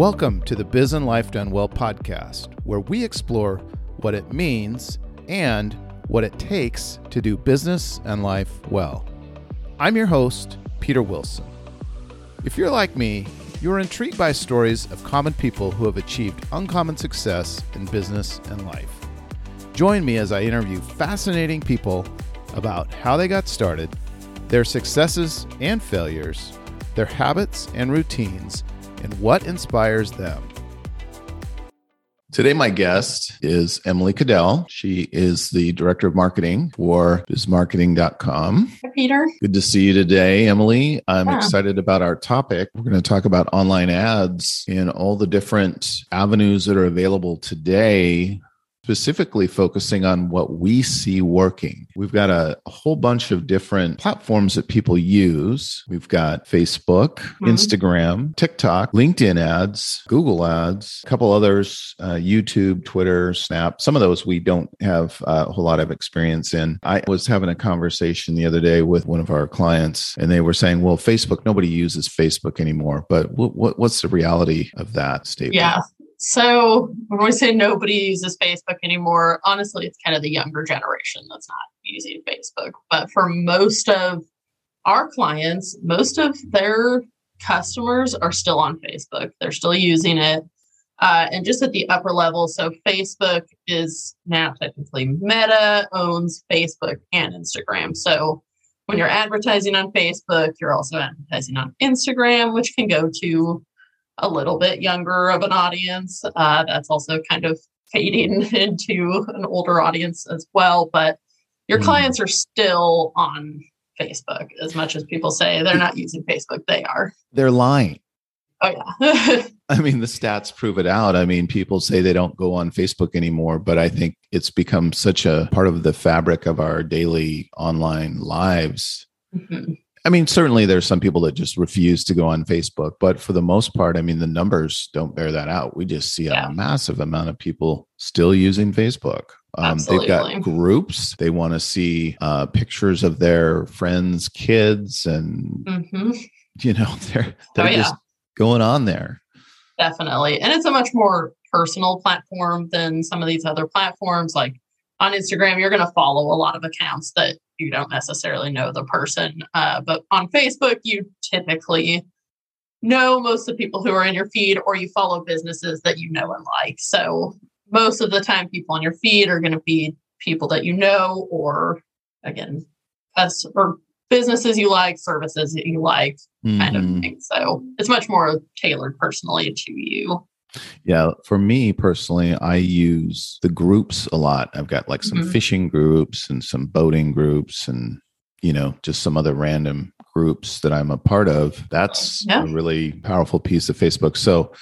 Welcome to the Biz and Life Done Well podcast, where we explore what it means and what it takes to do business and life well. I'm your host, Peter Wilson. If you're like me, you are intrigued by stories of common people who have achieved uncommon success in business and life. Join me as I interview fascinating people about how they got started, their successes and failures, their habits and routines, and what inspires them. Today, my guest is Emily Caddell. She is the director of marketing for bizmarketing.com. Hi, Peter. Good to see you today, Emily. I'm yeah. excited about our topic. We're going to talk about online ads and all the different avenues that are available today specifically focusing on what we see working. We've got a, a, whole bunch of different platforms that people use. We've got Facebook, mm-hmm. Instagram, TikTok, LinkedIn ads, Google ads, a couple others, uh, YouTube, Twitter, Snap. Some of those we don't have uh, a whole lot of experience in. I was having a conversation the other day with one of our clients, and they were saying, well, Facebook, nobody uses Facebook anymore. But w- w- what's the reality of that statement? Yeah. So when we say nobody uses Facebook anymore, honestly, it's kind of the younger generation that's not using Facebook. But for most of our clients, most of their customers are still on Facebook. They're still using it. Uh, and just at the upper level, so Facebook is now technically Meta owns Facebook and Instagram. So when you're advertising on Facebook, you're also advertising on Instagram, which can go to a little bit younger of an audience. Uh, that's also kind of fading into an older audience as well. But your mm. clients are still on Facebook as much as people say they're not using Facebook. They are. They're lying. Oh, yeah. I mean, the stats prove it out. I mean, people say they don't go on Facebook anymore, but I think it's become such a part of the fabric of our daily online lives. Mm-hmm. I mean, certainly there's some people that just refuse to go on Facebook, but for the most part, I mean, the numbers don't bear that out. We just see yeah. a massive amount of people still using Facebook. Um, they've got groups. They want to see uh, pictures of their friends' kids, and mm-hmm. you know, they're they're oh, just going on there. Definitely, and it's a much more personal platform than some of these other platforms. Like on Instagram, you're going to follow a lot of accounts that you don't necessarily know the person. Uh, but on Facebook, you typically know most of the people who are in your feed, or you follow businesses that you know and like. So most of the time, people on your feed are going to be people that you know, or again, us or businesses you like, services that you like, mm-hmm. kind of mm-hmm. thing. So it's much more tailored personally to you. Yeah, for me personally, I use the groups a lot. I've got like some mm-hmm. fishing groups and some boating groups and you know, just some other random groups that I'm a part of. That's yeah. a really powerful piece of Facebook. So,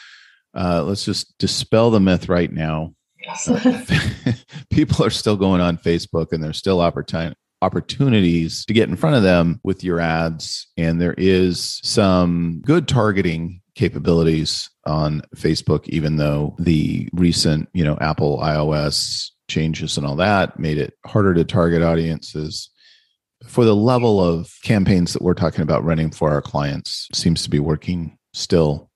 uh, let's just dispel the myth right now. Yes. People are still going on Facebook and there's still opportunities to get in front of them with your ads and there is some good targeting capabilities on Facebook, even though the recent, you know, Apple iOS changes and all that made it harder to target audiences. For the level of campaigns that we're talking about running for our clients, seems to be working still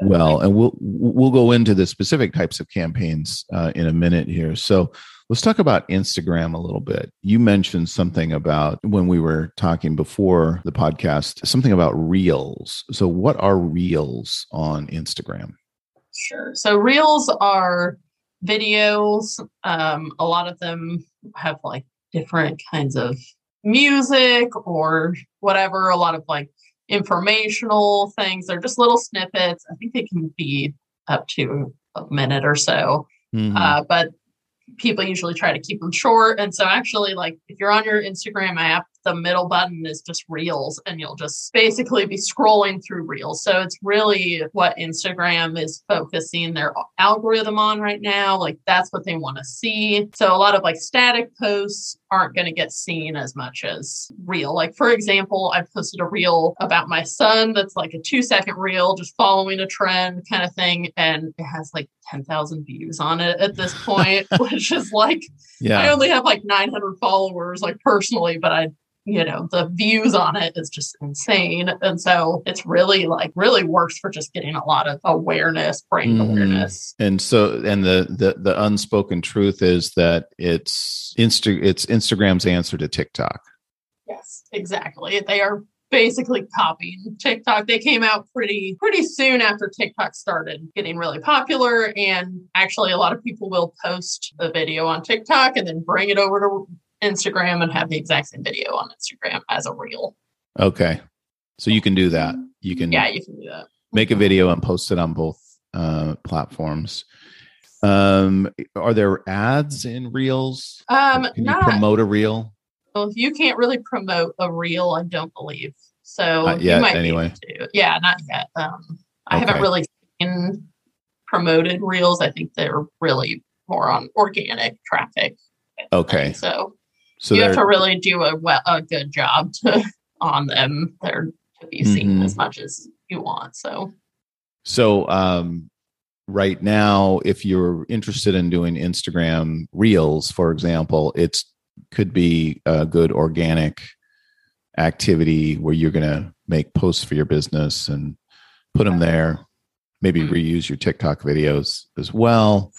well. And we'll we'll go into the specific types of campaigns uh, in a minute here. So Let's talk about Instagram a little bit. You mentioned something about when we were talking before the podcast, something about reels. So, what are reels on Instagram? Sure. So, reels are videos. Um, a lot of them have like different kinds of music or whatever, a lot of like informational things. They're just little snippets. I think they can be up to a minute or so. Mm-hmm. Uh, but people usually try to keep them short. And so, actually, like if you're on your Instagram app, the middle button is just reels and you'll just basically be scrolling through reels. So it's really what Instagram is focusing their algorithm on right now. Like that's what they want to see. So a lot of like static posts aren't going to get seen as much as real. Like for example, I posted a reel about my son that's like a 2 second reel just following a trend kind of thing and it has like 10,000 views on it at this point, which is like yeah. I only have like 900 followers like personally, but I you know the views on it is just insane and so it's really like really works for just getting a lot of awareness brand mm. awareness and so and the, the the unspoken truth is that it's insta it's instagram's answer to tiktok yes exactly they are basically copying TikTok. They came out pretty pretty soon after TikTok started getting really popular and actually a lot of people will post a video on TikTok and then bring it over to Instagram and have the exact same video on Instagram as a reel. Okay. So you can do that. You can Yeah, you can do that. Make a video and post it on both uh, platforms. Um, are there ads in reels? Um, can you promote a reel? Well, you can't really promote a reel, I don't believe. So not yet, you might anyway. Yeah, not yet. Um, I okay. haven't really seen promoted reels. I think they're really more on organic traffic. Okay. So so you have to really do a well, a good job to, on them. They're to be seen mm-hmm. as much as you want. So, so um, right now, if you're interested in doing Instagram Reels, for example, it's could be a good organic activity where you're going to make posts for your business and put them there. Maybe mm-hmm. reuse your TikTok videos as well.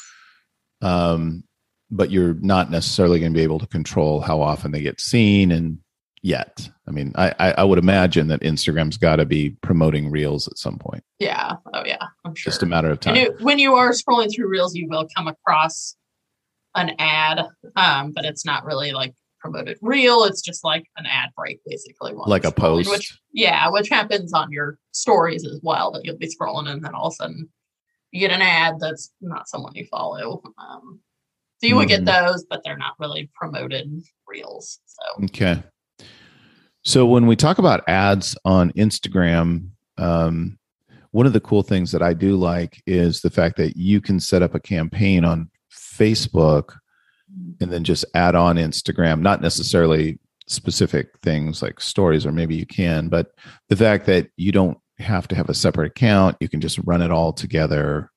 Um, but you're not necessarily going to be able to control how often they get seen and yet. I mean, I, I would imagine that Instagram's got to be promoting reels at some point. Yeah. Oh, yeah. I'm sure. Just a matter of time. You, when you are scrolling through reels, you will come across an ad, um, but it's not really like promoted reel. It's just like an ad break, basically. Like a post. Which, yeah, which happens on your stories as well. That you'll be scrolling and then all of a sudden you get an ad that's not someone you follow. Um, so you would get mm-hmm. those, but they're not really promoted reels. So okay. So when we talk about ads on Instagram, um, one of the cool things that I do like is the fact that you can set up a campaign on Facebook and then just add on Instagram, not necessarily specific things like stories, or maybe you can, but the fact that you don't have to have a separate account, you can just run it all together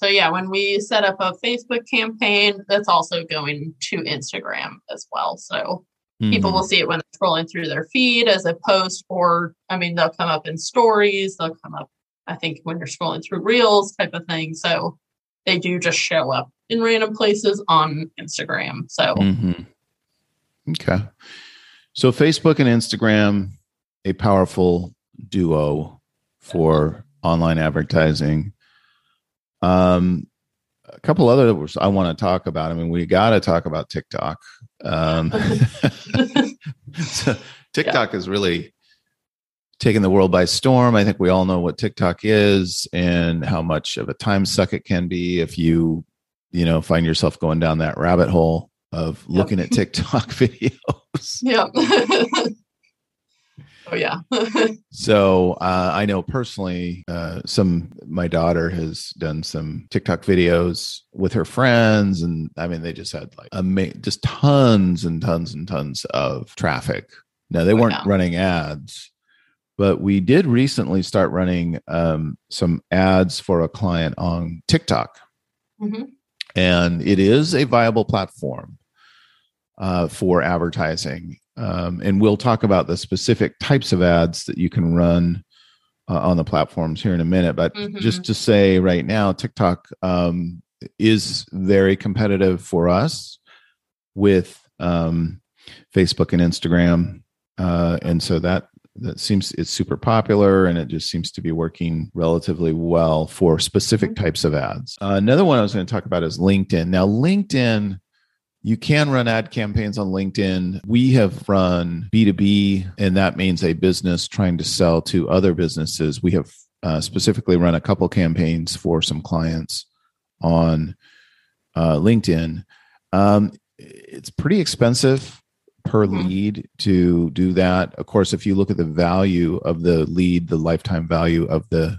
so yeah, when we set up a Facebook campaign, that's also going to Instagram as well. So mm-hmm. people will see it when they're scrolling through their feed as a post, or I mean, they'll come up in stories, they'll come up, I think, when you're scrolling through reels type of thing. So they do just show up in random places on Instagram. So mm-hmm. okay. So Facebook and Instagram, a powerful duo for online advertising. Um, a couple other I want to talk about. I mean, we got to talk about TikTok. Um, so TikTok yeah. is really taking the world by storm. I think we all know what TikTok is and how much of a time suck it can be if you, you know, find yourself going down that rabbit hole of looking yep. at TikTok videos. Yeah. Oh yeah. so uh, I know personally, uh, some my daughter has done some TikTok videos with her friends, and I mean they just had like ama- just tons and tons and tons of traffic. Now they oh, weren't yeah. running ads, but we did recently start running um, some ads for a client on TikTok, mm-hmm. and it is a viable platform. Uh, for advertising um, and we'll talk about the specific types of ads that you can run uh, on the platforms here in a minute. But mm-hmm. just to say right now, TikTok um, is very competitive for us with um, Facebook and Instagram. Uh, and so that that seems it's super popular and it just seems to be working relatively well for specific mm-hmm. types of ads. Uh, another one I was going to talk about is LinkedIn. Now, LinkedIn you can run ad campaigns on LinkedIn. We have run B2B, and that means a business trying to sell to other businesses. We have uh, specifically run a couple campaigns for some clients on uh, LinkedIn. Um, it's pretty expensive per mm-hmm. lead to do that. Of course, if you look at the value of the lead, the lifetime value of the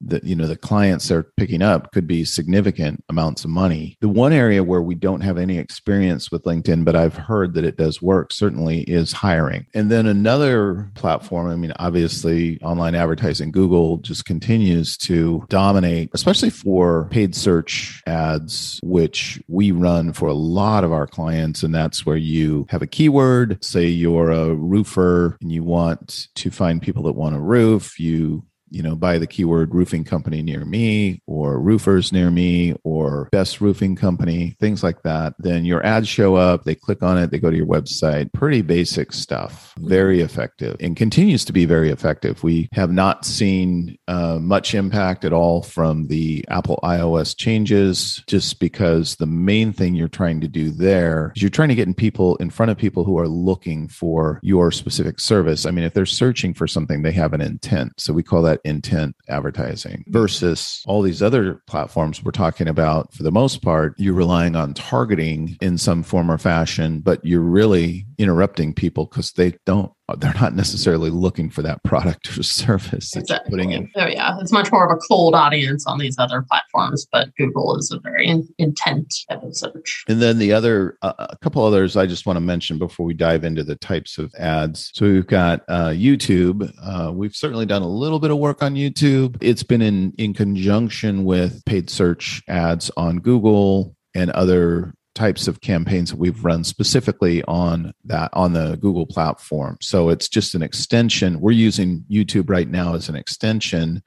the you know the clients they're picking up could be significant amounts of money. The one area where we don't have any experience with linkedin but i've heard that it does work certainly is hiring. And then another platform i mean obviously online advertising google just continues to dominate especially for paid search ads which we run for a lot of our clients. And that's where you have a keyword say you're a roofer and you want to find people that want a roof you you know, buy the keyword roofing company near me or roofers near me or best roofing company, things like that, then your ads show up, they click on it, they go to your website. Pretty basic stuff, very effective and continues to be very effective. We have not seen uh, much impact at all from the Apple iOS changes, just because the main thing you're trying to do there is you're trying to get in people in front of people who are looking for your specific service. I mean, if they're searching for something, they have an intent. So we call that intent advertising versus all these other platforms we're talking about for the most part you're relying on targeting in some form or fashion but you're really interrupting people because they don't they're not necessarily looking for that product or service that exactly. putting in. Oh yeah, it's much more of a cold audience on these other platforms, but Google is a very in- intent type of search. And then the other, uh, a couple others I just want to mention before we dive into the types of ads. So we've got uh, YouTube. Uh, we've certainly done a little bit of work on YouTube. It's been in in conjunction with paid search ads on Google and other types of campaigns that we've run specifically on that on the Google platform. So it's just an extension. We're using YouTube right now as an extension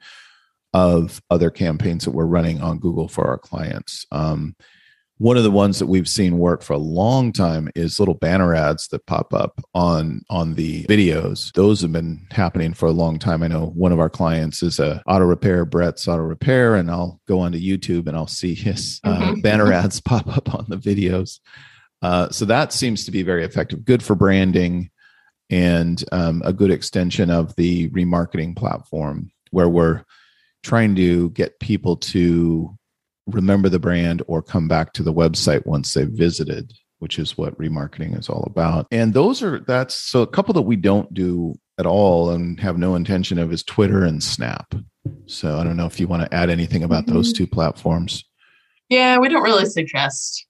of other campaigns that we're running on Google for our clients. Um, one of the ones that we've seen work for a long time is little banner ads that pop up on on the videos. Those have been happening for a long time. I know one of our clients is a auto repair brett's auto repair and i'll go onto youtube and i'll see his uh, mm-hmm. banner ads pop up on the videos. Uh, so that seems to be very effective good for branding and um, a good extension of the remarketing platform where we're trying to get people to remember the brand or come back to the website once they've visited which is what remarketing is all about. And those are that's so a couple that we don't do at all and have no intention of is twitter and snap. So i don't know if you want to add anything about mm-hmm. those two platforms. Yeah we don't really suggest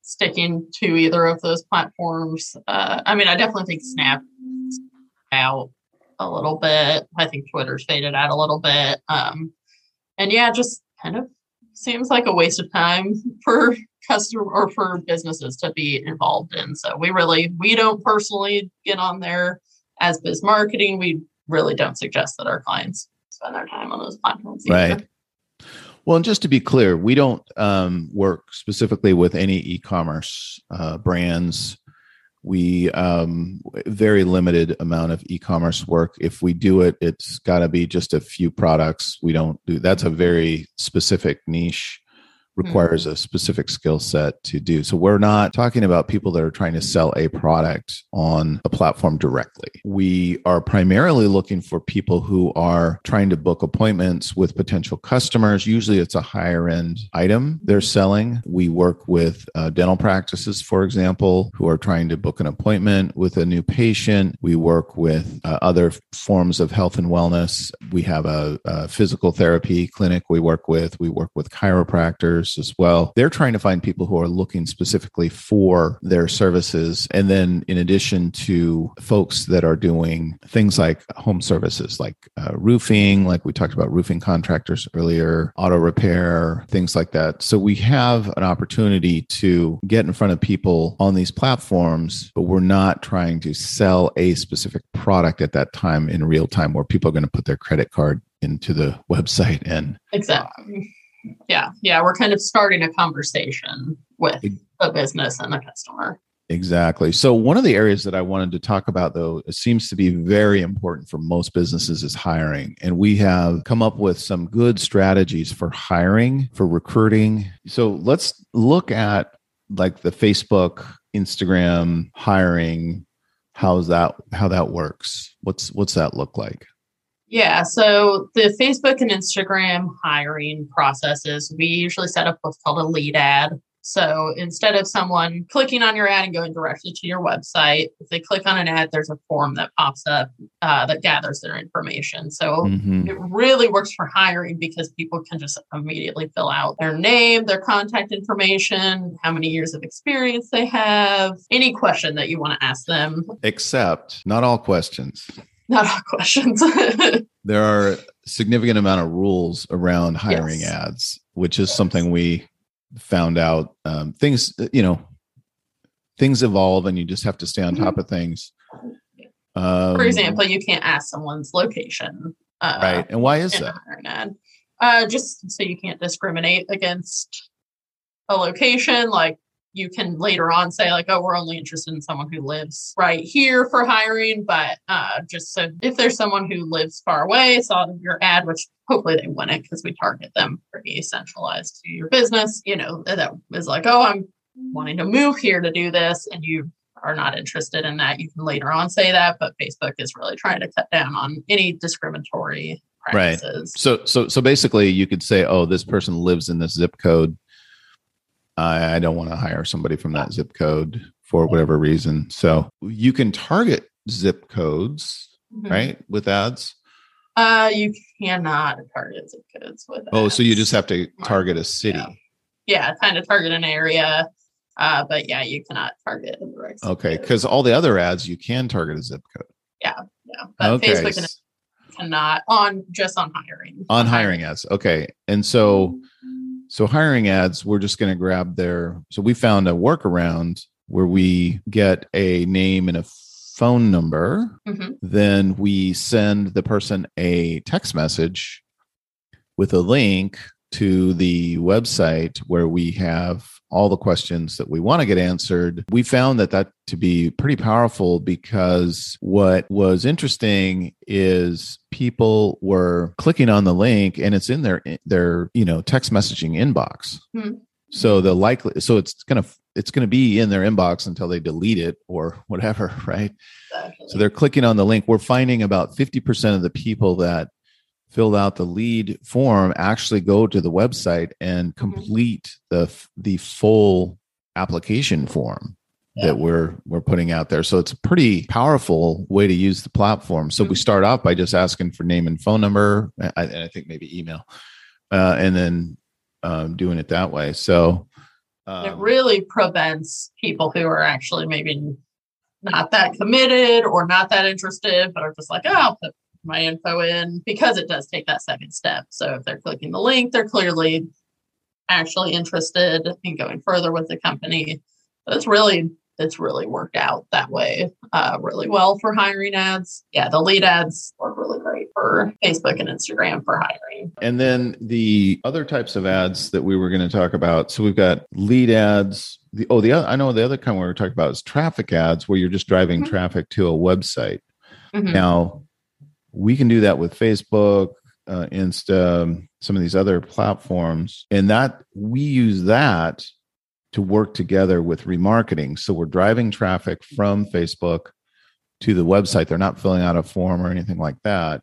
sticking to either of those platforms. Uh, i mean i definitely think snap out a little bit. I think twitter's faded out a little bit. Um, and yeah just kind of seems like a waste of time for customer or for businesses to be involved in. So we really we don't personally get on there as biz marketing. We really don't suggest that our clients spend their time on those platforms. Either. Right. Well, and just to be clear, we don't um, work specifically with any e-commerce uh, brands we um, very limited amount of e-commerce work. If we do it it's got to be just a few products. We don't do that's a very specific niche requires mm-hmm. a specific skill set to do. So we're not talking about people that are trying to sell a product on a platform directly. We are primarily looking for people who are trying to book appointments with potential customers. Usually it's a higher end item they're selling. We work with uh, dental practices, for example, who are trying to book an appointment with a new patient. We work with uh, other forms of health and wellness. We have a, a physical therapy clinic we work with. We work with chiropractors as well. They're trying to find people who are looking specifically for their services. And then, in addition to folks that are doing things like home services, like uh, roofing, like we talked about roofing contractors earlier, auto repair, things like that. So, we have an opportunity to get in front of people on these platforms, but we're not trying to sell a specific product at that time in real time where people are going to put their credit card into the website and exactly yeah yeah we're kind of starting a conversation with a business and a customer. Exactly. So one of the areas that i wanted to talk about though it seems to be very important for most businesses is hiring. And we have come up with some good strategies for hiring for recruiting. So let's look at like the facebook instagram hiring. How's that how that works? What's what's that look like yeah, so the Facebook and Instagram hiring processes, we usually set up what's called a lead ad. So instead of someone clicking on your ad and going directly to your website, if they click on an ad, there's a form that pops up uh, that gathers their information. So mm-hmm. it really works for hiring because people can just immediately fill out their name, their contact information, how many years of experience they have, any question that you want to ask them. Except not all questions. Not all questions. there are significant amount of rules around hiring yes. ads, which is yes. something we found out um, things you know things evolve and you just have to stay on top mm-hmm. of things um, for example you can't ask someone's location uh, right and why is that uh, just so you can't discriminate against a location like you can later on say like oh we're only interested in someone who lives right here for hiring but uh, just so if there's someone who lives far away saw your ad which hopefully they wouldn't because we target them pretty centralized to your business you know that is like oh i'm wanting to move here to do this and you are not interested in that you can later on say that but facebook is really trying to cut down on any discriminatory practices. right so so so basically you could say oh this person lives in this zip code I, I don't want to hire somebody from that zip code for whatever reason. So you can target zip codes, mm-hmm. right, with ads. Uh, you cannot target zip codes with. Oh, ads. so you just have to target a city. Yeah, yeah kind of target an area. Uh, but yeah, you cannot target a direct. Okay, because all the other ads you can target a zip code. Yeah, yeah. But okay. Facebook cannot on just on hiring. On hiring ads. Okay, and so. So hiring ads, we're just going to grab their. So we found a workaround where we get a name and a phone number. Mm-hmm. Then we send the person a text message with a link to the website where we have all the questions that we want to get answered. We found that that to be pretty powerful because what was interesting is people were clicking on the link and it's in their their you know text messaging inbox. Mm-hmm. So the likely so it's gonna it's gonna be in their inbox until they delete it or whatever, right? Exactly. So they're clicking on the link. We're finding about 50% of the people that filled out the lead form actually go to the website and mm-hmm. complete the the full application form yeah. that we're we're putting out there so it's a pretty powerful way to use the platform so mm-hmm. we start off by just asking for name and phone number and I, think maybe email uh, and then um, doing it that way so um, it really prevents people who are actually maybe not that committed or not that interested but are just like oh i'll put my info in because it does take that second step. So if they're clicking the link, they're clearly actually interested in going further with the company. But it's really it's really worked out that way uh, really well for hiring ads. Yeah, the lead ads work really great for Facebook and Instagram for hiring. And then the other types of ads that we were going to talk about. So we've got lead ads. The, oh, the other, I know the other kind we were talking about is traffic ads, where you're just driving mm-hmm. traffic to a website. Mm-hmm. Now, we can do that with Facebook, uh, Insta, some of these other platforms, and that we use that to work together with remarketing. So we're driving traffic from Facebook to the website. They're not filling out a form or anything like that.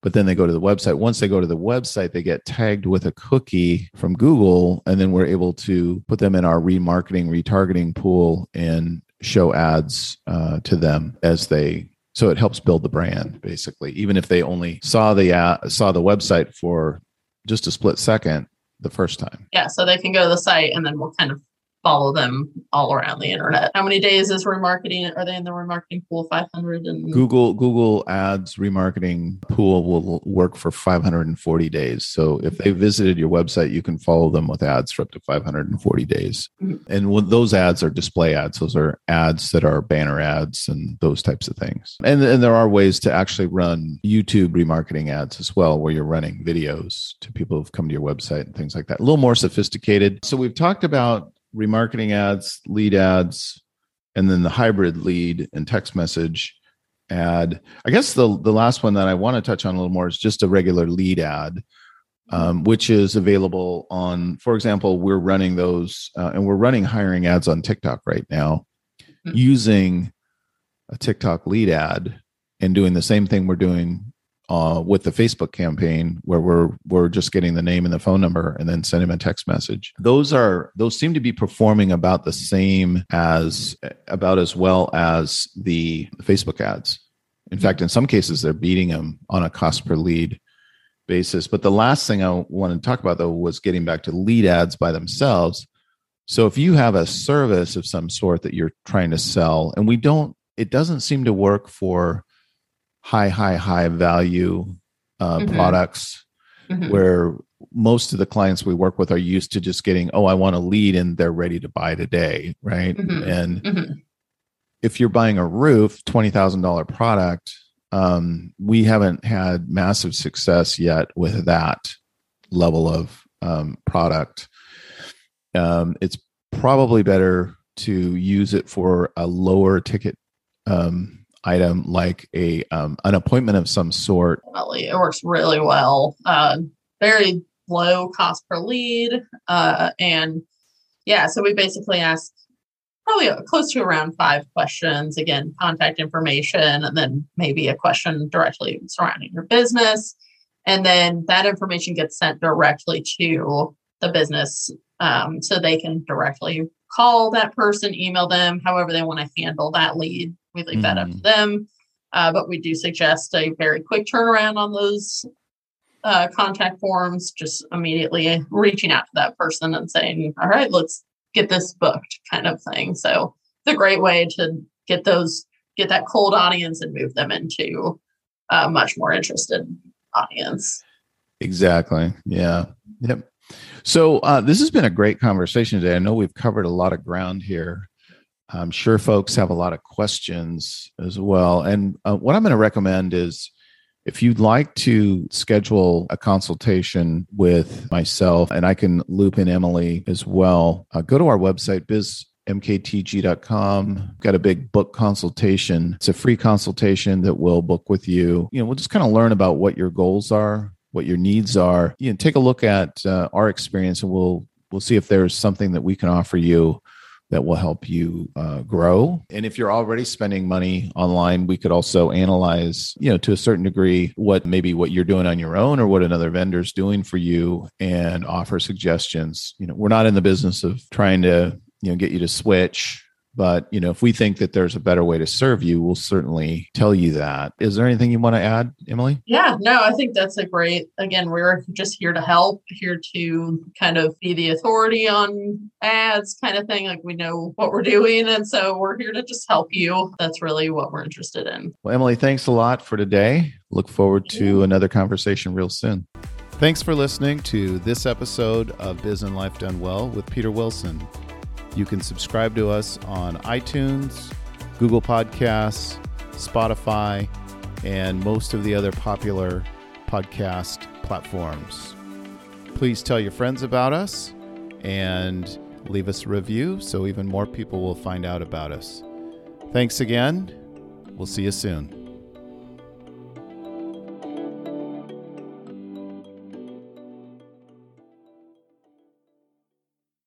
But then they go to the website. Once they go to the website, they get tagged with a cookie from Google, and then we're able to put them in our remarketing, retargeting pool and show ads uh, to them as they so it helps build the brand basically. Even if they only saw the uh, saw the website for just a split second the first time. Yeah so they can go to the site and then we'll kind of follow them all around the internet. How many days is remarketing? Are they in the remarketing pool? 500 and Google Google Ads remarketing pool will work for 540 days. So if they visited your website, you can follow them with ads for up to 540 days. Mm-hmm. And those ads are display ads. Those are ads that are banner ads and those types of things. And and there are ways to actually run YouTube remarketing ads as well, where you're running videos to people who've come to your website and things like that. A little more sophisticated. So we've talked about remarketing ads, lead ads, and then the hybrid lead and text message ad. I guess the the last one that I want to touch on a little more is just a regular lead ad, um, which is available on. For example, we're running those, uh, and we're running hiring ads on TikTok right now, mm-hmm. using a TikTok lead ad and doing the same thing we're doing uh, with the Facebook campaign where we're we're just getting the name and the phone number and then sending a text message. Those are those seem to be performing about the same as about as well as the Facebook ads. In fact, in some cases, they're beating them on a cost per lead basis. But the last thing I wanted to talk about though was getting back to lead ads by themselves. So if you have a service of some sort that you're trying to sell, and we don't, it doesn't seem to work for high, high, high value uh, mm-hmm. products mm-hmm. where most of the clients we work with are used to just getting, oh, I want a lead and they're ready to buy today. Right. Mm-hmm. And mm-hmm. if you're buying a roof, $20,000 product, um, we haven't had massive success yet with that level of um, product. Um, it's probably better to use it for a lower ticket um, item like a um, an appointment of some sort. It works really well. Uh, very low cost per lead, uh, and yeah, so we basically ask probably close to around five questions. Again, contact information, and then maybe a question directly surrounding your business, and then that information gets sent directly to the business, um, so they can directly call that person, email them, however they want to handle that lead we leave mm. that up to mm. them. Uh, but we do suggest a very quick turnaround on those uh, contact forms, just immediately reaching out to that person and saying, all right, let's get this booked kind of thing. So it's a great way to get those, get that cold audience and move them into a much more interested audience. Exactly. Yeah. Yep. So uh, this has been a great conversation today. I know we've covered a lot of ground here. I'm sure folks have a lot of questions as well. And uh, what I'm going to recommend is if you'd like to schedule a consultation with myself, and I can loop in Emily as well, uh, go to our website, bizmktg.com. Got a big book consultation. It's a free consultation that we'll book with you. You know, we'll just kind of learn about what your goals are, what your needs are. You know, take a look at uh, our experience, and we'll we'll see if there's something that we can offer you that will help you uh, grow. And if you're already spending money online, we could also analyze, you know, to a certain degree, what maybe what you're doing on your own or what another vendor's doing for you and offer suggestions. You know, we're not in the business of trying to, you know, get you to switch but you know, if we think that there's a better way to serve you, we'll certainly tell you that. Is there anything you want to add, Emily? Yeah, no, I think that's a great. Again, we're just here to help, here to kind of be the authority on ads, kind of thing. Like we know what we're doing, and so we're here to just help you. That's really what we're interested in. Well, Emily, thanks a lot for today. Look forward to yeah. another conversation real soon. Thanks for listening to this episode of Biz and Life Done Well with Peter Wilson. You can subscribe to us on iTunes, Google Podcasts, Spotify, and most of the other popular podcast platforms. Please tell your friends about us and leave us a review so even more people will find out about us. Thanks again. We'll see you soon.